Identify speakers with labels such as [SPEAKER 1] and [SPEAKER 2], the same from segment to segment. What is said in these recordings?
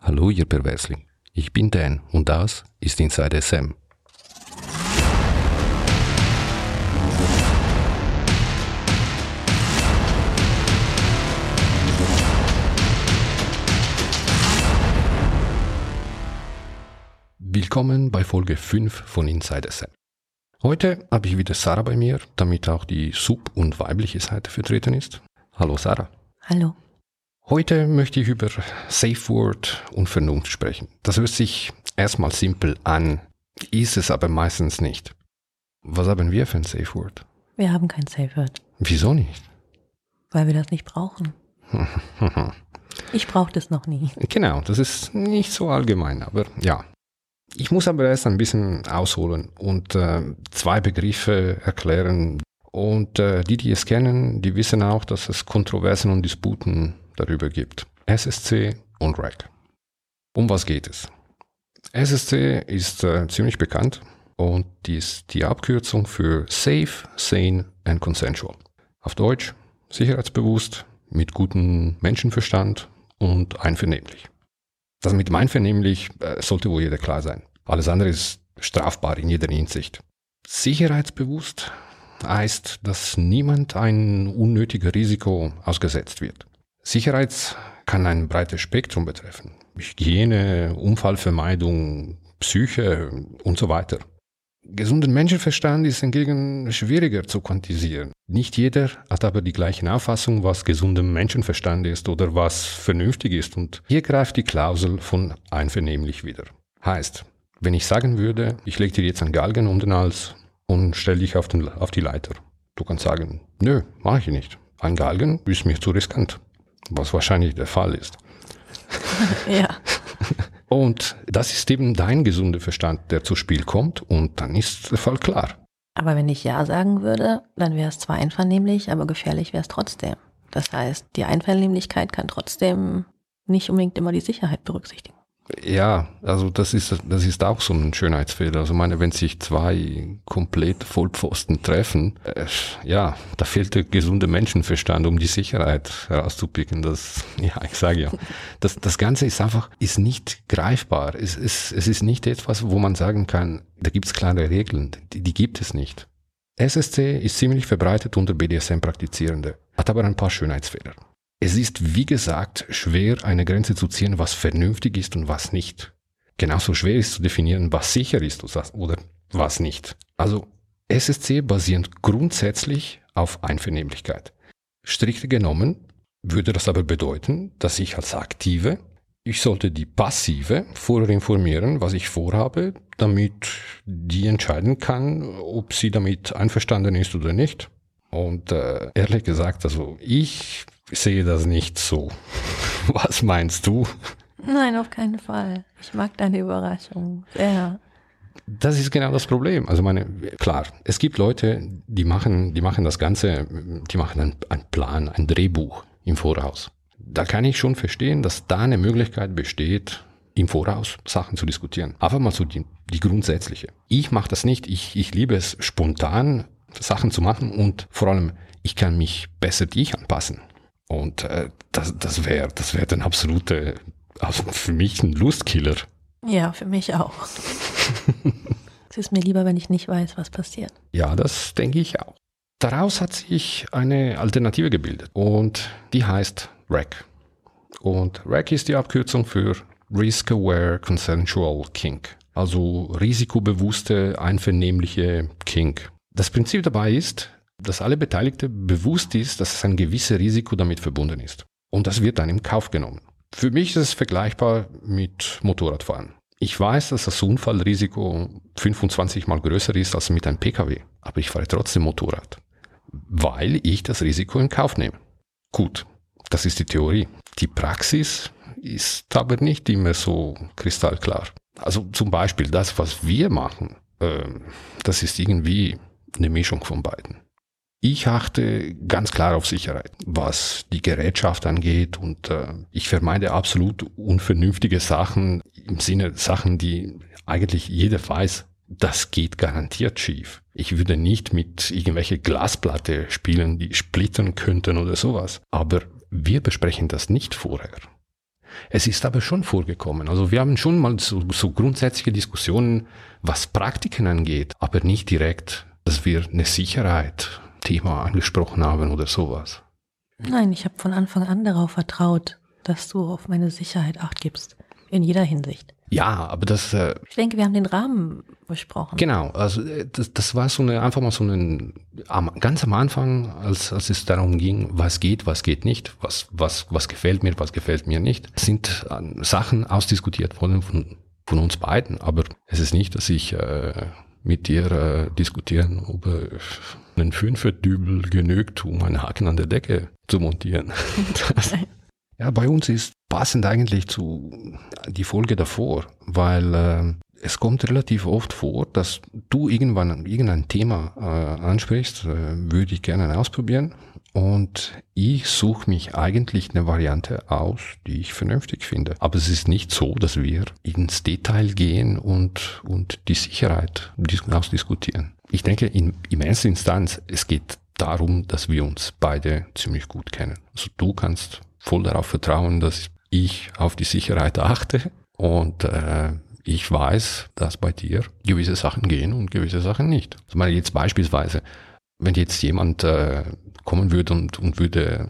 [SPEAKER 1] Hallo, ihr Perversling. Ich bin Dan und das ist Inside SM. Willkommen bei Folge 5 von Inside SM. Heute habe ich wieder Sarah bei mir, damit auch die sub- und weibliche Seite vertreten ist. Hallo Sarah.
[SPEAKER 2] Hallo.
[SPEAKER 1] Heute möchte ich über Safe Word und Vernunft sprechen. Das hört sich erstmal simpel an, ist es aber meistens nicht. Was haben wir für ein Safe Word?
[SPEAKER 2] Wir haben kein Safe Word,
[SPEAKER 1] Wieso nicht?
[SPEAKER 2] weil wir das nicht brauchen. Ich brauche das noch nie.
[SPEAKER 1] Genau, das ist nicht so allgemein, aber ja. Ich muss aber erst ein bisschen ausholen und äh, zwei Begriffe erklären. Und äh, die, die es kennen, die wissen auch, dass es Kontroversen und Disputen darüber gibt. SSC und RAC. Um was geht es? SSC ist äh, ziemlich bekannt und ist die Abkürzung für Safe, Sane and Consensual. Auf Deutsch sicherheitsbewusst, mit gutem Menschenverstand und einvernehmlich. Das mit einvernehmlich äh, sollte wohl jeder klar sein. Alles andere ist strafbar in jeder Hinsicht. Sicherheitsbewusst heißt, dass niemand ein unnötiges Risiko ausgesetzt wird. Sicherheit kann ein breites Spektrum betreffen. Hygiene, Unfallvermeidung, Psyche und so weiter. Gesunden Menschenverstand ist hingegen schwieriger zu quantisieren. Nicht jeder hat aber die gleiche Auffassung, was gesunder Menschenverstand ist oder was vernünftig ist. Und hier greift die Klausel von einvernehmlich wieder. Heißt, wenn ich sagen würde, ich lege dir jetzt einen Galgen um den Hals und stell dich auf, den, auf die Leiter. Du kannst sagen, nö, mache ich nicht. Ein Galgen ist mir zu riskant. Was wahrscheinlich der Fall ist.
[SPEAKER 2] Ja.
[SPEAKER 1] Und das ist eben dein gesunder Verstand, der zu Spiel kommt und dann ist der Fall klar.
[SPEAKER 2] Aber wenn ich Ja sagen würde, dann wäre es zwar einvernehmlich, aber gefährlich wäre es trotzdem. Das heißt, die Einvernehmlichkeit kann trotzdem nicht unbedingt immer die Sicherheit berücksichtigen.
[SPEAKER 1] Ja, also das ist, das ist auch so ein Schönheitsfehler. Also meine, wenn sich zwei komplett Vollpfosten treffen, äh, ja, da fehlt der gesunde Menschenverstand, um die Sicherheit herauszupicken. Das, ja, ich sage ja, das, das Ganze ist einfach, ist nicht greifbar. Es, es, es ist nicht etwas, wo man sagen kann, da gibt es klare Regeln. Die, die gibt es nicht. SSC ist ziemlich verbreitet unter BDSM-Praktizierende, hat aber ein paar Schönheitsfehler. Es ist, wie gesagt, schwer, eine Grenze zu ziehen, was vernünftig ist und was nicht. Genauso schwer ist zu definieren, was sicher ist oder was nicht. Also SSC basiert grundsätzlich auf Einvernehmlichkeit. Strikt genommen würde das aber bedeuten, dass ich als Aktive, ich sollte die Passive vorher informieren, was ich vorhabe, damit die entscheiden kann, ob sie damit einverstanden ist oder nicht. Und äh, ehrlich gesagt, also ich sehe das nicht so. Was meinst du?
[SPEAKER 2] Nein, auf keinen Fall. Ich mag deine Überraschung. Sehr.
[SPEAKER 1] Das ist genau das Problem. Also meine, klar, es gibt Leute, die machen, die machen das Ganze, die machen einen, einen Plan, ein Drehbuch im Voraus. Da kann ich schon verstehen, dass da eine Möglichkeit besteht, im Voraus Sachen zu diskutieren. Aber mal so die, die grundsätzliche. Ich mache das nicht. Ich, ich liebe es, spontan Sachen zu machen und vor allem, ich kann mich besser dich anpassen. Und äh, das, das wäre das wär ein absolute, also für mich ein Lustkiller.
[SPEAKER 2] Ja, für mich auch. es ist mir lieber, wenn ich nicht weiß, was passiert.
[SPEAKER 1] Ja, das denke ich auch. Daraus hat sich eine Alternative gebildet und die heißt RAC. Und RAC ist die Abkürzung für Risk Aware Consensual Kink, also risikobewusste, einvernehmliche Kink. Das Prinzip dabei ist, dass alle Beteiligte bewusst ist, dass ein gewisses Risiko damit verbunden ist. Und das wird dann im Kauf genommen. Für mich ist es vergleichbar mit Motorradfahren. Ich weiß, dass das Unfallrisiko 25 mal größer ist als mit einem Pkw, aber ich fahre trotzdem Motorrad, weil ich das Risiko in Kauf nehme. Gut, das ist die Theorie. Die Praxis ist aber nicht immer so kristallklar. Also zum Beispiel das, was wir machen, äh, das ist irgendwie eine Mischung von beiden. Ich achte ganz klar auf Sicherheit, was die Gerätschaft angeht und äh, ich vermeide absolut unvernünftige Sachen im Sinne Sachen, die eigentlich jeder weiß, das geht garantiert schief. Ich würde nicht mit irgendwelche Glasplatte spielen, die splittern könnten oder sowas. Aber wir besprechen das nicht vorher. Es ist aber schon vorgekommen. Also wir haben schon mal so, so grundsätzliche Diskussionen, was Praktiken angeht, aber nicht direkt, dass wir eine Sicherheit Thema angesprochen haben oder sowas.
[SPEAKER 2] Nein, ich habe von Anfang an darauf vertraut, dass du auf meine Sicherheit acht gibst. In jeder Hinsicht.
[SPEAKER 1] Ja, aber das. Äh,
[SPEAKER 2] ich denke, wir haben den Rahmen besprochen.
[SPEAKER 1] Genau, also äh, das, das war so eine einfach mal so ein ganz am Anfang, als, als es darum ging, was geht, was geht nicht, was was was gefällt mir, was gefällt mir nicht, sind äh, Sachen ausdiskutiert worden von von uns beiden. Aber es ist nicht, dass ich äh, mit dir äh, diskutieren, ob äh, einen Fünferdübel genügt, um einen Haken an der Decke zu montieren. Ja, bei uns ist passend eigentlich zu die Folge davor, weil äh, es kommt relativ oft vor, dass du irgendwann irgendein Thema äh, ansprichst, äh, würde ich gerne ausprobieren. Und ich suche mich eigentlich eine Variante aus, die ich vernünftig finde. Aber es ist nicht so, dass wir ins Detail gehen und, und die Sicherheit ausdiskutieren. Ich denke, in, in erster Instanz, es geht darum, dass wir uns beide ziemlich gut kennen. Also du kannst voll darauf vertrauen, dass ich auf die Sicherheit achte und äh, ich weiß, dass bei dir gewisse Sachen gehen und gewisse Sachen nicht. Also meine jetzt beispielsweise, wenn jetzt jemand äh, kommen würde und, und würde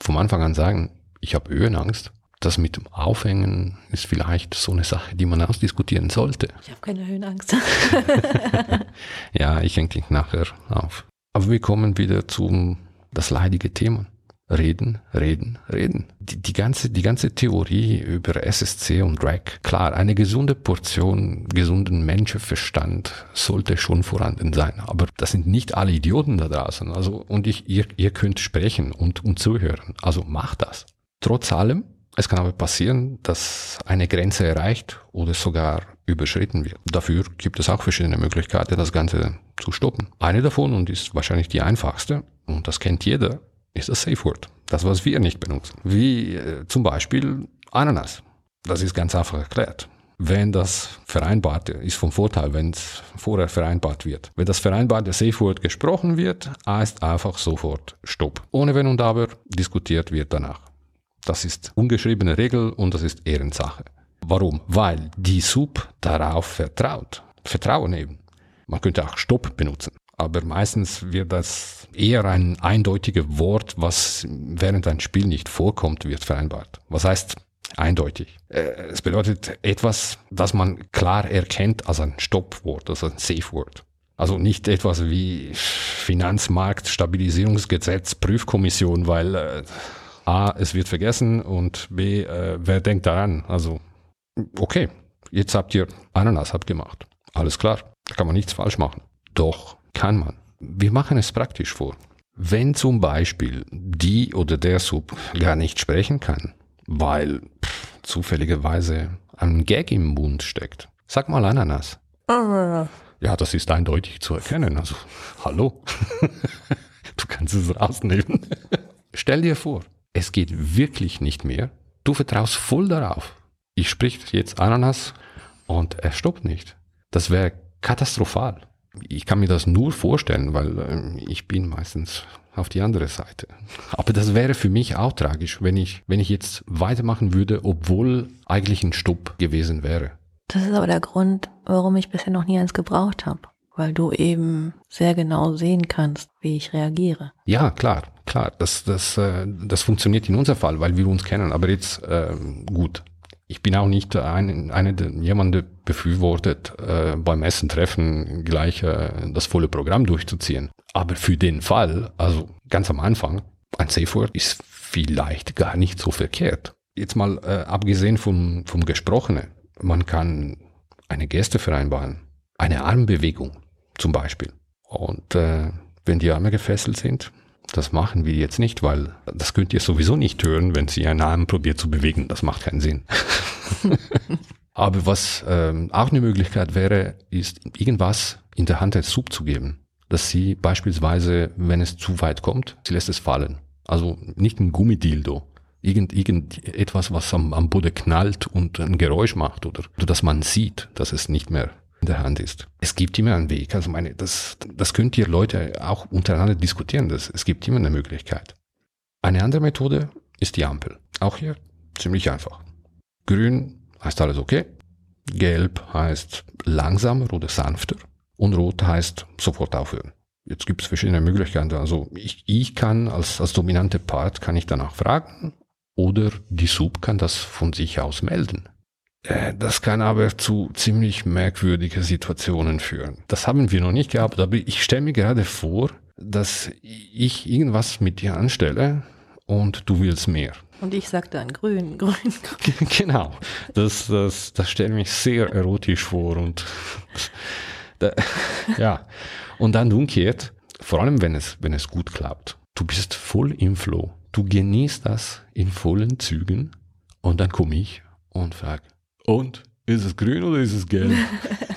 [SPEAKER 1] vom Anfang an sagen, ich habe Höhenangst, das mit dem Aufhängen ist vielleicht so eine Sache, die man ausdiskutieren sollte.
[SPEAKER 2] Ich habe keine Höhenangst.
[SPEAKER 1] ja, ich hänge dich nachher auf. Aber wir kommen wieder zum das leidige Thema. Reden, reden, reden. Die, die, ganze, die ganze Theorie über SSC und RAC, klar, eine gesunde Portion gesunden Menschenverstand sollte schon vorhanden sein. Aber das sind nicht alle Idioten da draußen. Also, und ich, ihr, ihr könnt sprechen und, und zuhören. Also macht das. Trotz allem, es kann aber passieren, dass eine Grenze erreicht oder sogar überschritten wird. Dafür gibt es auch verschiedene Möglichkeiten, das Ganze zu stoppen. Eine davon, und ist wahrscheinlich die einfachste, und das kennt jeder, ist das Safe Word. Das, was wir nicht benutzen. Wie äh, zum Beispiel Ananas. Das ist ganz einfach erklärt. Wenn das vereinbart ist vom Vorteil, wenn es vorher vereinbart wird. Wenn das vereinbarte Safe Word gesprochen wird, heißt einfach sofort Stopp. Ohne Wenn und Aber diskutiert wird danach. Das ist ungeschriebene Regel und das ist Ehrensache. Warum? Weil die Sub darauf vertraut. Vertrauen eben. Man könnte auch Stopp benutzen aber meistens wird das eher ein eindeutiges Wort, was während ein Spiel nicht vorkommt, wird vereinbart. Was heißt eindeutig? Äh, es bedeutet etwas, das man klar erkennt als ein Stoppwort, also ein Safe-Wort. Also nicht etwas wie Finanzmarkt, Stabilisierungsgesetz, Prüfkommission, weil äh, A, es wird vergessen und B, äh, wer denkt daran? Also, okay, jetzt habt ihr Ananas abgemacht. Alles klar, da kann man nichts falsch machen. Doch kann man. Wir machen es praktisch vor. Wenn zum Beispiel die oder der Sub gar nicht sprechen kann, weil pff, zufälligerweise ein Gag im Mund steckt. Sag mal Ananas. Ja, das ist eindeutig zu erkennen. Also, hallo. du kannst es rausnehmen. Stell dir vor, es geht wirklich nicht mehr. Du vertraust voll darauf. Ich sprich jetzt Ananas und er stoppt nicht. Das wäre katastrophal ich kann mir das nur vorstellen, weil äh, ich bin meistens auf die andere Seite. Aber das wäre für mich auch tragisch, wenn ich, wenn ich jetzt weitermachen würde, obwohl eigentlich ein Stopp gewesen wäre.
[SPEAKER 2] Das ist aber der Grund, warum ich bisher noch nie eins gebraucht habe. Weil du eben sehr genau sehen kannst, wie ich reagiere.
[SPEAKER 1] Ja, klar, klar. Das, das, äh, das funktioniert in unserem Fall, weil wir uns kennen. Aber jetzt äh, gut, ich bin auch nicht ein, eine, jemand, der befürwortet, äh, beim Essen treffen gleich äh, das volle Programm durchzuziehen. Aber für den Fall, also ganz am Anfang, ein Safe Word ist vielleicht gar nicht so verkehrt. Jetzt mal äh, abgesehen vom, vom Gesprochenen. Man kann eine Geste vereinbaren, eine Armbewegung zum Beispiel. Und äh, wenn die Arme gefesselt sind, das machen wir jetzt nicht, weil das könnt ihr sowieso nicht hören, wenn sie einen Arm probiert zu bewegen. Das macht keinen Sinn. Aber was ähm, auch eine Möglichkeit wäre, ist irgendwas in der Hand der Sub zu geben. Dass sie beispielsweise, wenn es zu weit kommt, sie lässt es fallen. Also nicht ein Gummidildo. Irgend, irgend etwas, was am, am Boden knallt und ein Geräusch macht oder, oder dass man sieht, dass es nicht mehr in der Hand ist. Es gibt immer einen Weg. Also meine, das, das könnt ihr Leute auch untereinander diskutieren. Das, es gibt immer eine Möglichkeit. Eine andere Methode ist die Ampel. Auch hier ziemlich einfach. Grün heißt alles okay. Gelb heißt langsamer oder sanfter. Und rot heißt sofort aufhören. Jetzt gibt es verschiedene Möglichkeiten. Also ich, ich kann als, als dominante Part kann ich danach fragen oder die Sub kann das von sich aus melden. Äh, das kann aber zu ziemlich merkwürdigen Situationen führen. Das haben wir noch nicht gehabt, aber ich stelle mir gerade vor, dass ich irgendwas mit dir anstelle und du willst mehr.
[SPEAKER 2] Und ich sage dann grün, grün,
[SPEAKER 1] grün. Genau, das, das, das stellt mich sehr erotisch vor und da, ja. Und dann umgekehrt, vor allem wenn es, wenn es gut klappt, du bist voll im Flow, du genießt das in vollen Zügen und dann komme ich und frage, und ist es grün oder ist es gelb?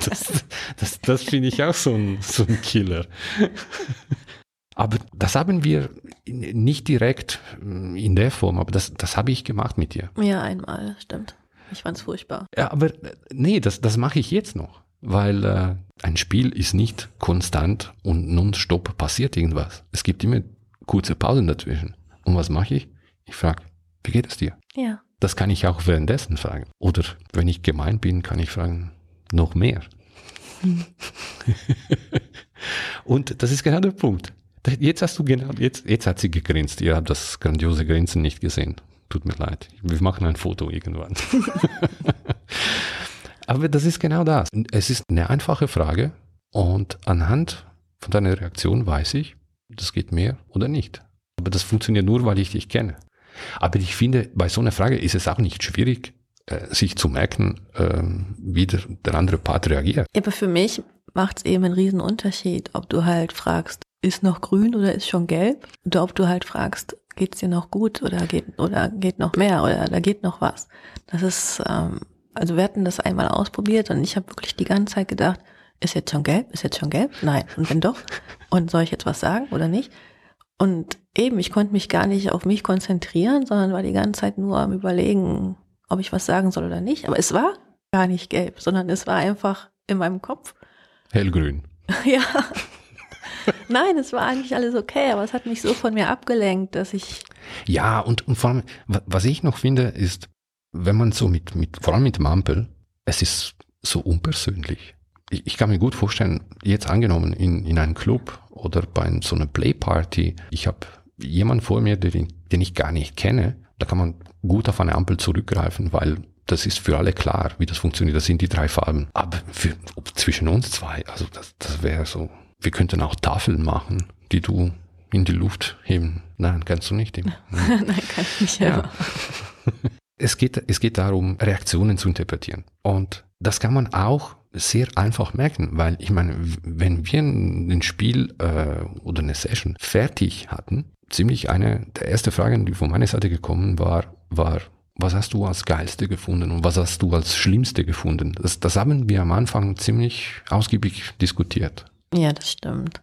[SPEAKER 1] Das, das, das finde ich auch so ein, so ein Killer. Aber das haben wir nicht direkt mm, in der Form, aber das, das habe ich gemacht mit dir.
[SPEAKER 2] Ja, einmal, stimmt. Ich fand es furchtbar.
[SPEAKER 1] Ja, aber nee, das, das mache ich jetzt noch, weil äh, ein Spiel ist nicht konstant und nonstop passiert irgendwas. Es gibt immer kurze Pausen dazwischen. Und was mache ich? Ich frage, wie geht es dir?
[SPEAKER 2] Ja.
[SPEAKER 1] Das kann ich auch währenddessen fragen. Oder wenn ich gemein bin, kann ich fragen, noch mehr. Hm. und das ist genau der Punkt. Jetzt hast du genau, jetzt, jetzt hat sie gegrinst. Ihr habt das grandiose Grinsen nicht gesehen. Tut mir leid. Wir machen ein Foto irgendwann. Aber das ist genau das. Es ist eine einfache Frage und anhand von deiner Reaktion weiß ich, das geht mehr oder nicht. Aber das funktioniert nur, weil ich dich kenne. Aber ich finde, bei so einer Frage ist es auch nicht schwierig, äh, sich zu merken, ähm, wie der, der andere Part reagiert.
[SPEAKER 2] Aber für mich macht es eben einen riesen Unterschied, ob du halt fragst, ist noch grün oder ist schon gelb? Oder ob du halt fragst, geht's dir noch gut oder geht, oder geht noch mehr oder da geht noch was. Das ist, ähm, also wir hatten das einmal ausprobiert und ich habe wirklich die ganze Zeit gedacht, ist jetzt schon gelb? Ist jetzt schon gelb? Nein. Und wenn doch? Und soll ich jetzt was sagen oder nicht? Und eben, ich konnte mich gar nicht auf mich konzentrieren, sondern war die ganze Zeit nur am überlegen, ob ich was sagen soll oder nicht. Aber es war gar nicht gelb, sondern es war einfach in meinem Kopf.
[SPEAKER 1] Hellgrün.
[SPEAKER 2] ja. Nein, es war eigentlich alles okay, aber es hat mich so von mir abgelenkt, dass ich.
[SPEAKER 1] Ja, und, und vor allem, was ich noch finde, ist, wenn man so mit, mit vor allem mit Mampel, es ist so unpersönlich. Ich, ich kann mir gut vorstellen, jetzt angenommen in, in einem Club oder bei so einer Playparty, ich habe jemanden vor mir, den, den ich gar nicht kenne, da kann man gut auf eine Ampel zurückgreifen, weil das ist für alle klar, wie das funktioniert. Das sind die drei Farben. Aber für, zwischen uns zwei, also das, das wäre so wir könnten auch Tafeln machen, die du in die Luft heben. Nein, kannst du nicht. Nein, kann ich nicht. Ja. Es geht, es geht darum, Reaktionen zu interpretieren. Und das kann man auch sehr einfach merken, weil ich meine, wenn wir ein Spiel äh, oder eine Session fertig hatten, ziemlich eine der ersten Fragen, die von meiner Seite gekommen war, war, was hast du als geilste gefunden und was hast du als schlimmste gefunden? Das, das haben wir am Anfang ziemlich ausgiebig diskutiert.
[SPEAKER 2] Ja, das stimmt.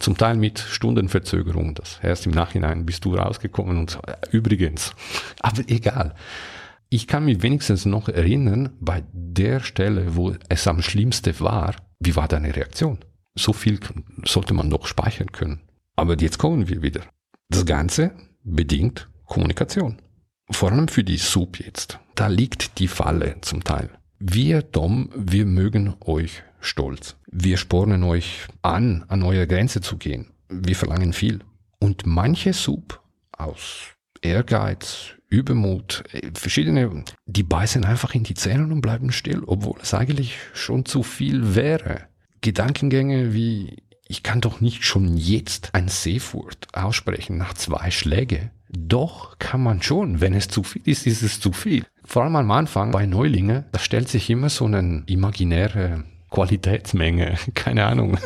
[SPEAKER 1] Zum Teil mit Stundenverzögerung. Das erst im Nachhinein bist du rausgekommen und so. Übrigens. Aber egal. Ich kann mich wenigstens noch erinnern, bei der Stelle, wo es am schlimmsten war, wie war deine Reaktion? So viel sollte man noch speichern können. Aber jetzt kommen wir wieder. Das Ganze bedingt Kommunikation. Vor allem für die Sub jetzt. Da liegt die Falle zum Teil. Wir, Dom, wir mögen euch stolz. Wir spornen euch an, an eure Grenze zu gehen. Wir verlangen viel. Und manche Sub aus Ehrgeiz, Übermut, äh, verschiedene, die beißen einfach in die Zähne und bleiben still, obwohl es eigentlich schon zu viel wäre. Gedankengänge wie, ich kann doch nicht schon jetzt ein Seefurt aussprechen nach zwei Schläge. Doch kann man schon. Wenn es zu viel ist, ist es zu viel. Vor allem am Anfang bei Neulingen, da stellt sich immer so eine imaginäre Qualitätsmenge, keine Ahnung.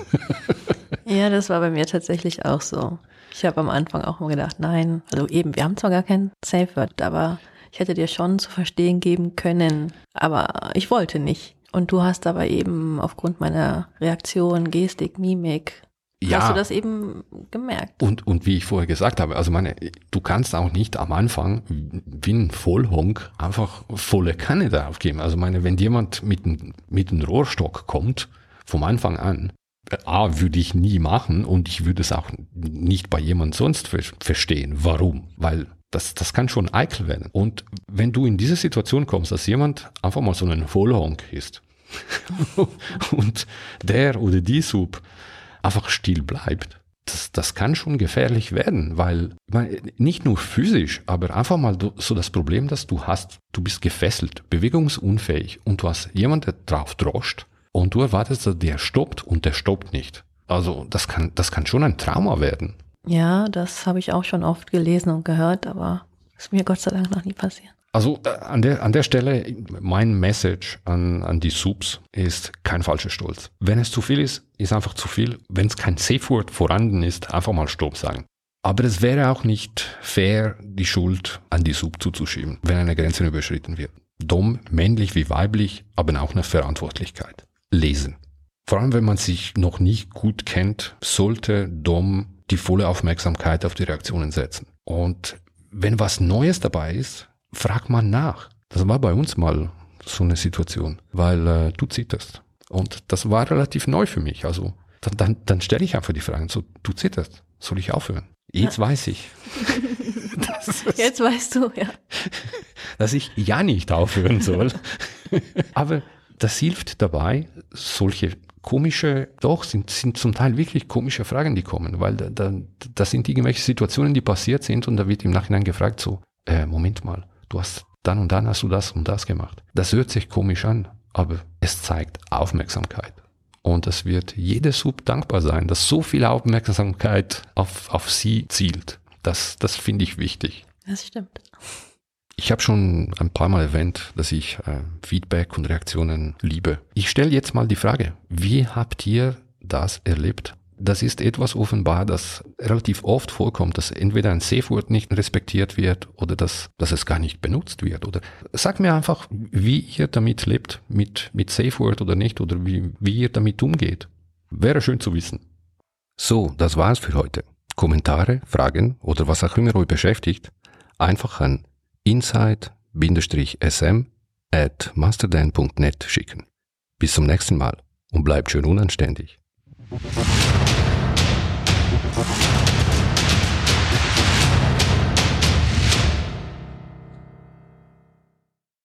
[SPEAKER 2] ja, das war bei mir tatsächlich auch so. Ich habe am Anfang auch mal gedacht, nein, also eben, wir haben zwar gar kein Safe Word, aber ich hätte dir schon zu verstehen geben können, aber ich wollte nicht. Und du hast aber eben aufgrund meiner Reaktion, Gestik, Mimik ja. hast du das eben gemerkt.
[SPEAKER 1] Und, und wie ich vorher gesagt habe, also meine, du kannst auch nicht am Anfang wie ein Vollhonk einfach volle Kanne drauf geben. Also meine, wenn jemand mit, mit einem Rohrstock kommt, vom Anfang an, A, würde ich nie machen und ich würde es auch nicht bei jemand sonst verstehen. Warum? Weil das, das kann schon eikel werden. Und wenn du in diese Situation kommst, dass jemand einfach mal so ein Vollhonk ist und der oder die Sub einfach still bleibt, das, das kann schon gefährlich werden, weil meine, nicht nur physisch, aber einfach mal so das Problem, dass du hast, du bist gefesselt, bewegungsunfähig und du hast jemanden, der drauf droscht und du erwartest, dass der stoppt und der stoppt nicht. Also das kann, das kann schon ein Trauma werden.
[SPEAKER 2] Ja, das habe ich auch schon oft gelesen und gehört, aber ist mir Gott sei Dank noch nie passiert.
[SPEAKER 1] Also äh, an der, an der Stelle, mein Message an, an die Subs ist kein falscher Stolz. Wenn es zu viel ist, ist einfach zu viel. Wenn es kein Safe Word vorhanden ist, einfach mal Stopp sagen. Aber es wäre auch nicht fair, die Schuld an die Sub zuzuschieben, wenn eine Grenze überschritten wird. Dumm, männlich wie weiblich, aber auch eine Verantwortlichkeit. Lesen. Vor allem, wenn man sich noch nicht gut kennt, sollte Dom die volle Aufmerksamkeit auf die Reaktionen setzen. Und wenn was Neues dabei ist, frag mal nach. Das war bei uns mal so eine Situation, weil äh, du zitterst. Und das war relativ neu für mich. Also dann, dann, dann stelle ich einfach die Frage, so, du zitterst, soll ich aufhören? Jetzt ja. weiß ich.
[SPEAKER 2] Jetzt weißt du, ja.
[SPEAKER 1] Dass ich ja nicht aufhören soll. Aber das hilft dabei, solche komische, doch, sind, sind zum Teil wirklich komische Fragen, die kommen, weil da, da, das sind irgendwelche Situationen, die passiert sind und da wird im Nachhinein gefragt, so, äh, Moment mal, du hast dann und dann hast du das und das gemacht. Das hört sich komisch an, aber es zeigt Aufmerksamkeit. Und es wird jede Sub dankbar sein, dass so viel Aufmerksamkeit auf, auf sie zielt. Das, das finde ich wichtig.
[SPEAKER 2] Das stimmt.
[SPEAKER 1] Ich habe schon ein paar Mal erwähnt, dass ich äh, Feedback und Reaktionen liebe. Ich stelle jetzt mal die Frage, wie habt ihr das erlebt? Das ist etwas offenbar, das relativ oft vorkommt, dass entweder ein Safe Word nicht respektiert wird oder dass, dass es gar nicht benutzt wird. Oder sag mir einfach, wie ihr damit lebt, mit, mit Safe Word oder nicht, oder wie, wie ihr damit umgeht. Wäre schön zu wissen. So, das war's für heute. Kommentare, Fragen oder was auch immer euch beschäftigt, einfach an inside-sm at masterdan.net schicken. Bis zum nächsten Mal und bleibt schön unanständig. Thank you.